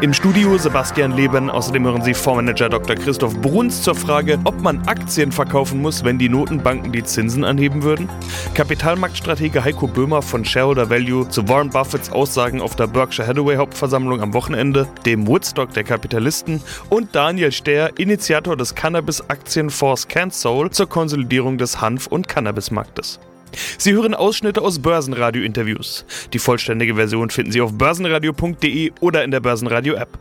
Im Studio Sebastian Leben. Außerdem hören Sie Fondsmanager Dr. Christoph Bruns zur Frage, ob man Aktien verkaufen muss, wenn die Notenbanken die Zinsen anheben würden. Kapitalmarktstratege Heiko Böhmer von Shareholder Value zu Warren Buffetts Aussagen auf der Berkshire Hathaway Hauptversammlung am Wochenende, dem Woodstock der Kapitalisten und Daniel Stehr, Initiator des Cannabis-Aktienfonds CanSoul zur Konsolidierung des Hanf- und Cannabismarktes. Sie hören Ausschnitte aus Börsenradio-Interviews. Die vollständige Version finden Sie auf börsenradio.de oder in der Börsenradio-App.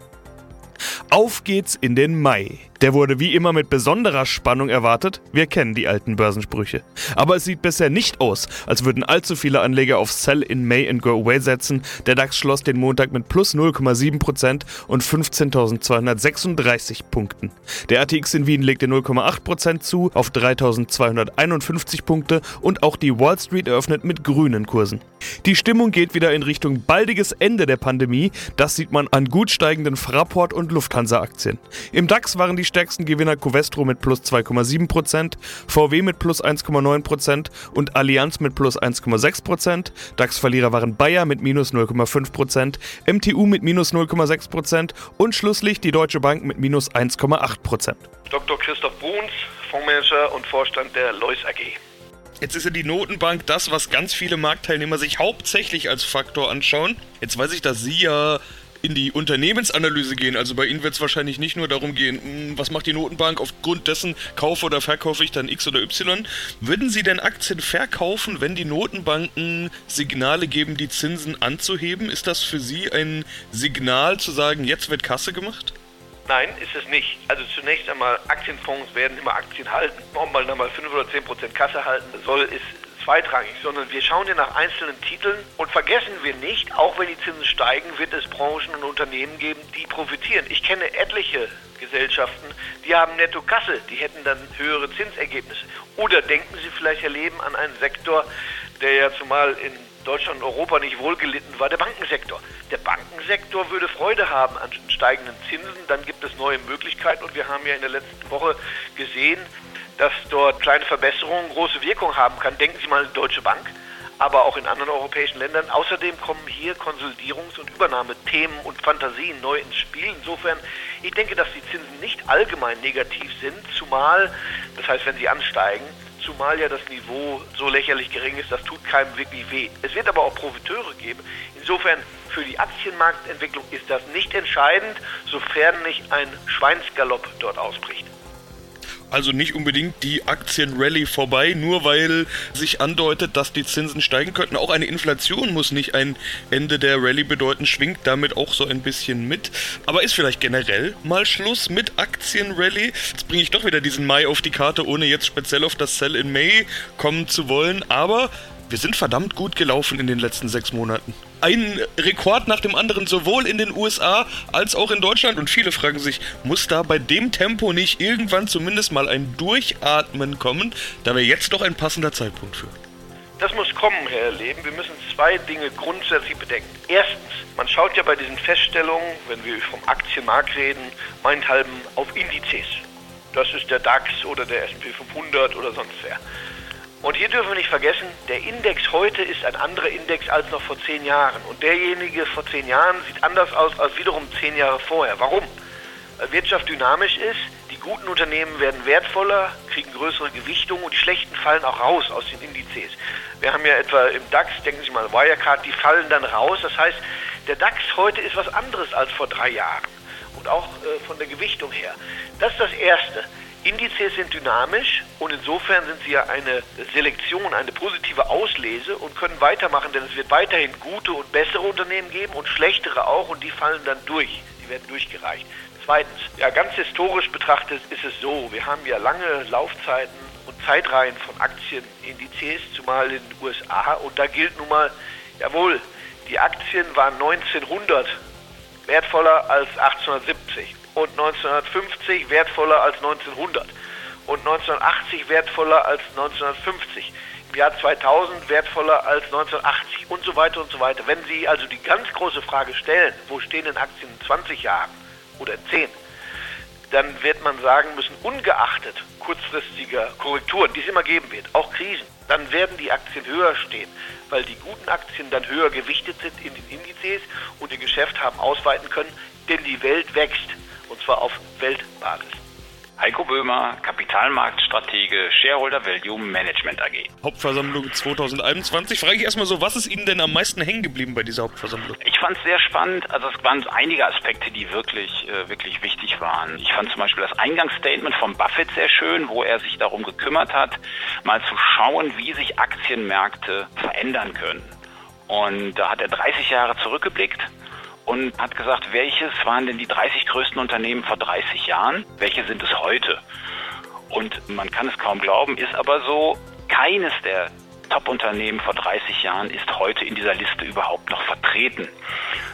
Auf geht's in den Mai. Der wurde wie immer mit besonderer Spannung erwartet. Wir kennen die alten Börsensprüche. Aber es sieht bisher nicht aus, als würden allzu viele Anleger auf Sell in May and Go Away setzen. Der DAX schloss den Montag mit plus 0,7% und 15.236 Punkten. Der ATX in Wien legte 0,8% zu auf 3.251 Punkte und auch die Wall Street eröffnet mit grünen Kursen. Die Stimmung geht wieder in Richtung baldiges Ende der Pandemie. Das sieht man an gut steigenden Fraport und Lufthansa-Aktien. Im DAX waren die stärksten Gewinner Covestro mit plus 2,7%, VW mit plus 1,9% und Allianz mit plus 1,6%. DAX-Verlierer waren Bayer mit minus 0,5%, MTU mit minus 0,6% und schlusslich die Deutsche Bank mit minus 1,8%. Dr. Christoph Bruns, Fondsmanager und Vorstand der Lois AG. Jetzt ist ja die Notenbank das, was ganz viele Marktteilnehmer sich hauptsächlich als Faktor anschauen. Jetzt weiß ich, dass Sie ja in die Unternehmensanalyse gehen. Also bei Ihnen wird es wahrscheinlich nicht nur darum gehen, hm, was macht die Notenbank, aufgrund dessen kaufe oder verkaufe ich dann X oder Y. Würden Sie denn Aktien verkaufen, wenn die Notenbanken Signale geben, die Zinsen anzuheben? Ist das für Sie ein Signal zu sagen, jetzt wird Kasse gemacht? Nein, ist es nicht. Also zunächst einmal, Aktienfonds werden immer Aktien halten. Ob man dann mal 5 oder 10 Prozent Kasse halten soll, ist zweitrangig, sondern wir schauen ja nach einzelnen Titeln und vergessen wir nicht, auch wenn die Zinsen steigen, wird es Branchen und Unternehmen geben, die profitieren. Ich kenne etliche Gesellschaften, die haben Netto-Kasse, die hätten dann höhere Zinsergebnisse. Oder denken Sie vielleicht, Herr Leben, an einen Sektor, der ja zumal in Deutschland und Europa nicht wohlgelitten war, der Bankensektor. Der Bankensektor würde Freude haben an steigenden Zinsen, dann gibt es neue Möglichkeiten und wir haben ja in der letzten Woche gesehen, dass dort kleine Verbesserungen große Wirkung haben kann. Denken Sie mal an die Deutsche Bank, aber auch in anderen europäischen Ländern. Außerdem kommen hier Konsolidierungs- und Übernahmethemen und Fantasien neu ins Spiel. Insofern, ich denke, dass die Zinsen nicht allgemein negativ sind, zumal, das heißt, wenn sie ansteigen, zumal ja das Niveau so lächerlich gering ist, das tut keinem wirklich weh. Es wird aber auch Profiteure geben. Insofern für die Aktienmarktentwicklung ist das nicht entscheidend, sofern nicht ein Schweinsgalopp dort ausbricht also nicht unbedingt die Aktienrallye vorbei, nur weil sich andeutet, dass die Zinsen steigen könnten. Auch eine Inflation muss nicht ein Ende der Rallye bedeuten, schwingt damit auch so ein bisschen mit. Aber ist vielleicht generell mal Schluss mit Aktienrallye? Jetzt bringe ich doch wieder diesen Mai auf die Karte, ohne jetzt speziell auf das Sell in May kommen zu wollen. Aber wir sind verdammt gut gelaufen in den letzten sechs Monaten. Ein Rekord nach dem anderen, sowohl in den USA als auch in Deutschland. Und viele fragen sich, muss da bei dem Tempo nicht irgendwann zumindest mal ein Durchatmen kommen? Da wäre jetzt doch ein passender Zeitpunkt für. Das muss kommen, Herr Leben. Wir müssen zwei Dinge grundsätzlich bedenken. Erstens, man schaut ja bei diesen Feststellungen, wenn wir vom Aktienmarkt reden, meinethalben auf Indizes. Das ist der DAX oder der SP 500 oder sonst wer. Und hier dürfen wir nicht vergessen, der Index heute ist ein anderer Index als noch vor zehn Jahren. Und derjenige vor zehn Jahren sieht anders aus als wiederum zehn Jahre vorher. Warum? Weil Wirtschaft dynamisch ist, die guten Unternehmen werden wertvoller, kriegen größere Gewichtung und die schlechten fallen auch raus aus den Indizes. Wir haben ja etwa im DAX, denken Sie mal, Wirecard, die fallen dann raus. Das heißt, der DAX heute ist was anderes als vor drei Jahren. Und auch äh, von der Gewichtung her. Das ist das Erste. Indizes sind dynamisch und insofern sind sie ja eine Selektion, eine positive Auslese und können weitermachen, denn es wird weiterhin gute und bessere Unternehmen geben und schlechtere auch und die fallen dann durch. Die werden durchgereicht. Zweitens, ja, ganz historisch betrachtet ist es so, wir haben ja lange Laufzeiten und Zeitreihen von Aktienindizes, zumal in den USA und da gilt nun mal, jawohl, die Aktien waren 1900 wertvoller als 1870 und 1950 wertvoller als 1900 und 1980 wertvoller als 1950. im Jahr 2000 wertvoller als 1980 und so weiter und so weiter. Wenn Sie also die ganz große Frage stellen, wo stehen denn Aktien in 20 Jahren oder in 10, dann wird man sagen müssen, ungeachtet kurzfristiger Korrekturen, die es immer geben wird, auch Krisen, dann werden die Aktien höher stehen, weil die guten Aktien dann höher gewichtet sind in den Indizes und ihr Geschäft haben ausweiten können, denn die Welt wächst zwar auf Weltbasis. Heiko Böhmer, Kapitalmarktstratege, Shareholder Value Management AG. Hauptversammlung 2021. Frage ich erstmal so, was ist Ihnen denn am meisten hängen geblieben bei dieser Hauptversammlung? Ich fand es sehr spannend. Also es waren einige Aspekte, die wirklich, äh, wirklich wichtig waren. Ich fand zum Beispiel das Eingangsstatement von Buffett sehr schön, wo er sich darum gekümmert hat, mal zu schauen, wie sich Aktienmärkte verändern können. Und da hat er 30 Jahre zurückgeblickt und hat gesagt, welches waren denn die 30 größten Unternehmen vor 30 Jahren, welche sind es heute? Und man kann es kaum glauben, ist aber so, keines der Top-Unternehmen vor 30 Jahren ist heute in dieser Liste überhaupt noch vertreten.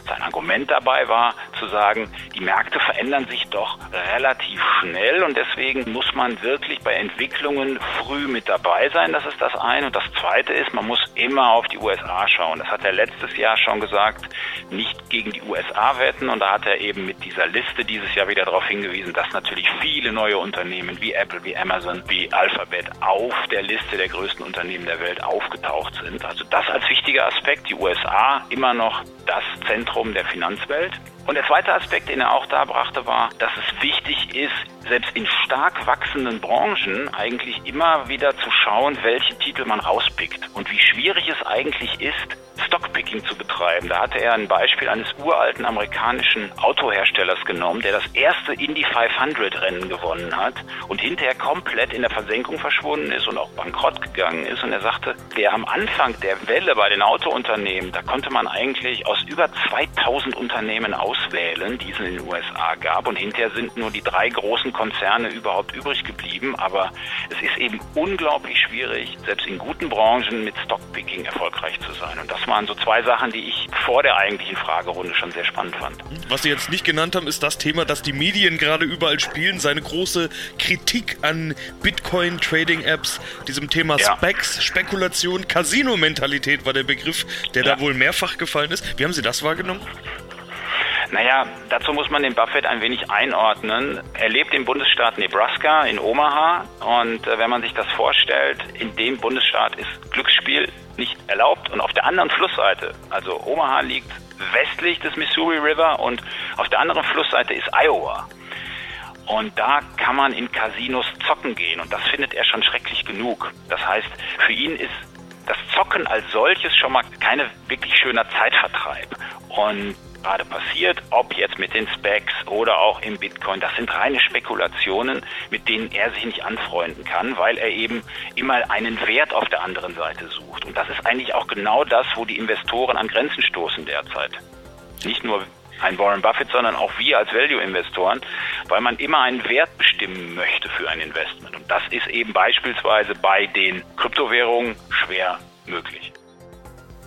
Sein Argument dabei war zu sagen, die Märkte verändern sich doch relativ schnell und deswegen muss man wirklich bei Entwicklungen früh mit dabei sein. Das ist das eine. Und das zweite ist, man muss immer auf die USA schauen. Das hat er letztes Jahr schon gesagt, nicht gegen die USA wetten. Und da hat er eben mit dieser Liste dieses Jahr wieder darauf hingewiesen, dass natürlich viele neue Unternehmen wie Apple, wie Amazon, wie Alphabet auf der Liste der größten Unternehmen der Welt aufgetaucht sind. Also das als wichtiger Aspekt. Die USA immer noch das Zentrum der Finanzwelt. Und der zweite Aspekt, den er auch da brachte, war, dass es wichtig ist, selbst in stark wachsenden Branchen eigentlich immer wieder zu schauen, welche Titel man rauspickt und wie schwierig es eigentlich ist, Stockpicking zu betreiben. Da hatte er ein Beispiel eines uralten amerikanischen Autoherstellers genommen, der das erste Indy 500 Rennen gewonnen hat und hinterher komplett in der Versenkung verschwunden ist und auch bankrott gegangen ist. Und er sagte, der am Anfang der Welle bei den Autounternehmen, da konnte man eigentlich aus über 2000 Unternehmen auswählen, die es in den USA gab. Und hinterher sind nur die drei großen Konzerne überhaupt übrig geblieben. Aber es ist eben unglaublich schwierig, selbst in guten Branchen mit Stockpicking erfolgreich zu sein. Und das waren so zwei Sachen, die ich vor der eigentlichen Fragerunde schon sehr spannend fand. Was Sie jetzt nicht genannt haben, ist das Thema, das die Medien gerade überall spielen, seine große Kritik an Bitcoin-Trading-Apps, diesem Thema ja. Specs, Spekulation, Casino-Mentalität war der Begriff, der ja. da wohl mehrfach gefallen ist. Wie haben Sie das wahrgenommen? Naja, dazu muss man den Buffett ein wenig einordnen. Er lebt im Bundesstaat Nebraska in Omaha und äh, wenn man sich das vorstellt, in dem Bundesstaat ist Glücksspiel nicht erlaubt und auf der anderen Flussseite, also Omaha liegt westlich des Missouri River und auf der anderen Flussseite ist Iowa. Und da kann man in Casinos zocken gehen und das findet er schon schrecklich genug. Das heißt, für ihn ist das Zocken als solches schon mal keine wirklich schöner Zeitvertreib. Und gerade passiert, ob jetzt mit den Specs oder auch im Bitcoin. Das sind reine Spekulationen, mit denen er sich nicht anfreunden kann, weil er eben immer einen Wert auf der anderen Seite sucht. Und das ist eigentlich auch genau das, wo die Investoren an Grenzen stoßen derzeit. Nicht nur ein Warren Buffett, sondern auch wir als Value-Investoren, weil man immer einen Wert bestimmen möchte für ein Investment. Und das ist eben beispielsweise bei den Kryptowährungen schwer möglich.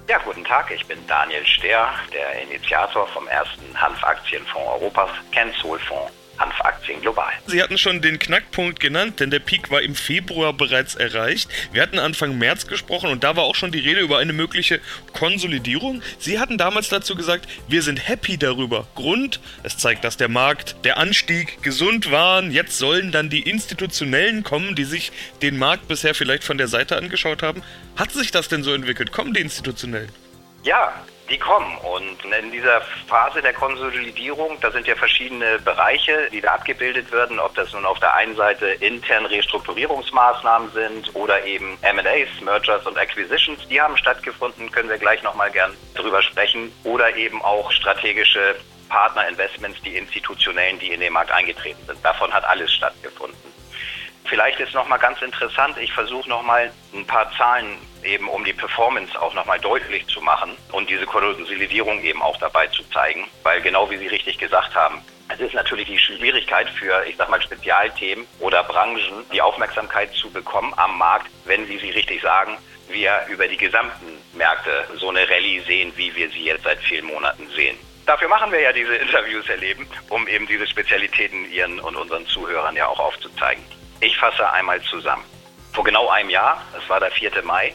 Ja, guten Tag, ich bin Daniel Stehr, der Initiator vom ersten Hanfaktienfonds Europas, Kennzoll-Fonds Hanfaktien global. Sie hatten schon den Knackpunkt genannt, denn der Peak war im Februar bereits erreicht. Wir hatten Anfang März gesprochen und da war auch schon die Rede über eine mögliche Konsolidierung. Sie hatten damals dazu gesagt, wir sind happy darüber. Grund, es zeigt, dass der Markt, der Anstieg gesund waren. Jetzt sollen dann die Institutionellen kommen, die sich den Markt bisher vielleicht von der Seite angeschaut haben. Hat sich das denn so entwickelt? Kommen die Institutionellen? Ja, die kommen. Und in dieser Phase der Konsolidierung, da sind ja verschiedene Bereiche, die da abgebildet werden, ob das nun auf der einen Seite intern Restrukturierungsmaßnahmen sind oder eben M&As, Mergers und Acquisitions, die haben stattgefunden, können wir gleich nochmal gern drüber sprechen, oder eben auch strategische Partnerinvestments, die institutionellen, die in den Markt eingetreten sind. Davon hat alles stattgefunden. Vielleicht ist nochmal ganz interessant, ich versuche nochmal ein paar Zahlen eben um die Performance auch nochmal deutlich zu machen und diese Konsolidierung eben auch dabei zu zeigen, weil genau wie Sie richtig gesagt haben, es ist natürlich die Schwierigkeit für, ich sag mal, Spezialthemen oder Branchen, die Aufmerksamkeit zu bekommen am Markt, wenn Sie sie richtig sagen, wir über die gesamten Märkte so eine Rallye sehen, wie wir sie jetzt seit vielen Monaten sehen. Dafür machen wir ja diese Interviews erleben, um eben diese Spezialitäten Ihren und unseren Zuhörern ja auch aufzuzeigen. Ich fasse einmal zusammen. Vor genau einem Jahr, das war der 4. Mai,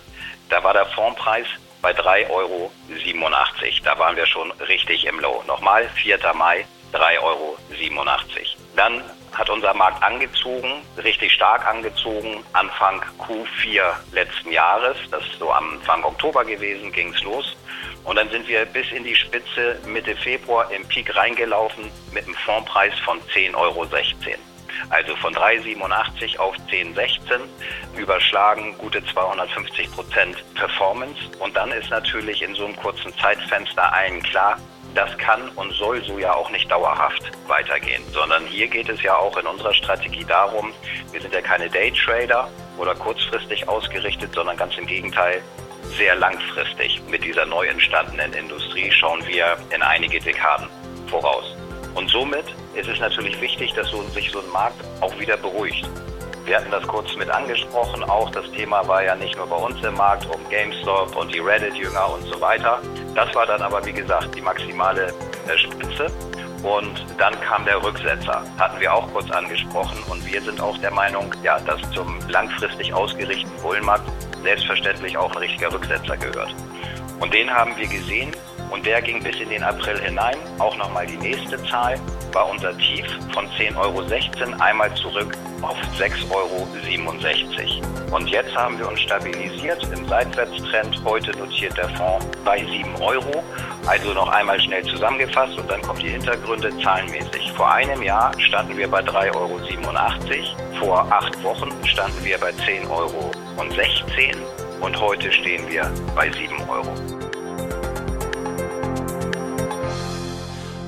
da war der Fondpreis bei 3,87 Euro. Da waren wir schon richtig im Low. Nochmal, 4. Mai, 3,87 Euro. Dann hat unser Markt angezogen, richtig stark angezogen, Anfang Q4 letzten Jahres. Das ist so am Anfang Oktober gewesen, ging es los. Und dann sind wir bis in die Spitze Mitte Februar im Peak reingelaufen mit einem Fondpreis von 10,16 Euro. Also von 3,87 auf 10,16 überschlagen gute 250 Prozent Performance. Und dann ist natürlich in so einem kurzen Zeitfenster allen klar, das kann und soll so ja auch nicht dauerhaft weitergehen, sondern hier geht es ja auch in unserer Strategie darum, wir sind ja keine Daytrader oder kurzfristig ausgerichtet, sondern ganz im Gegenteil, sehr langfristig. Mit dieser neu entstandenen Industrie schauen wir in einige Dekaden voraus. Und somit ist es natürlich wichtig, dass so, sich so ein Markt auch wieder beruhigt. Wir hatten das kurz mit angesprochen. Auch das Thema war ja nicht nur bei uns im Markt um GameStop und die Reddit-Jünger und so weiter. Das war dann aber, wie gesagt, die maximale äh, Spitze. Und dann kam der Rücksetzer, hatten wir auch kurz angesprochen. Und wir sind auch der Meinung, ja, dass zum langfristig ausgerichteten Bullenmarkt selbstverständlich auch ein richtiger Rücksetzer gehört. Und den haben wir gesehen und der ging bis in den April hinein. Auch nochmal die nächste Zahl war unser Tief von 10,16 Euro einmal zurück auf 6,67 Euro. Und jetzt haben wir uns stabilisiert im Seitwärtstrend. Heute notiert der Fonds bei 7 Euro. Also noch einmal schnell zusammengefasst und dann kommen die Hintergründe zahlenmäßig. Vor einem Jahr standen wir bei 3,87 Euro. Vor acht Wochen standen wir bei 10,16 Euro. Und heute stehen wir bei 7 Euro.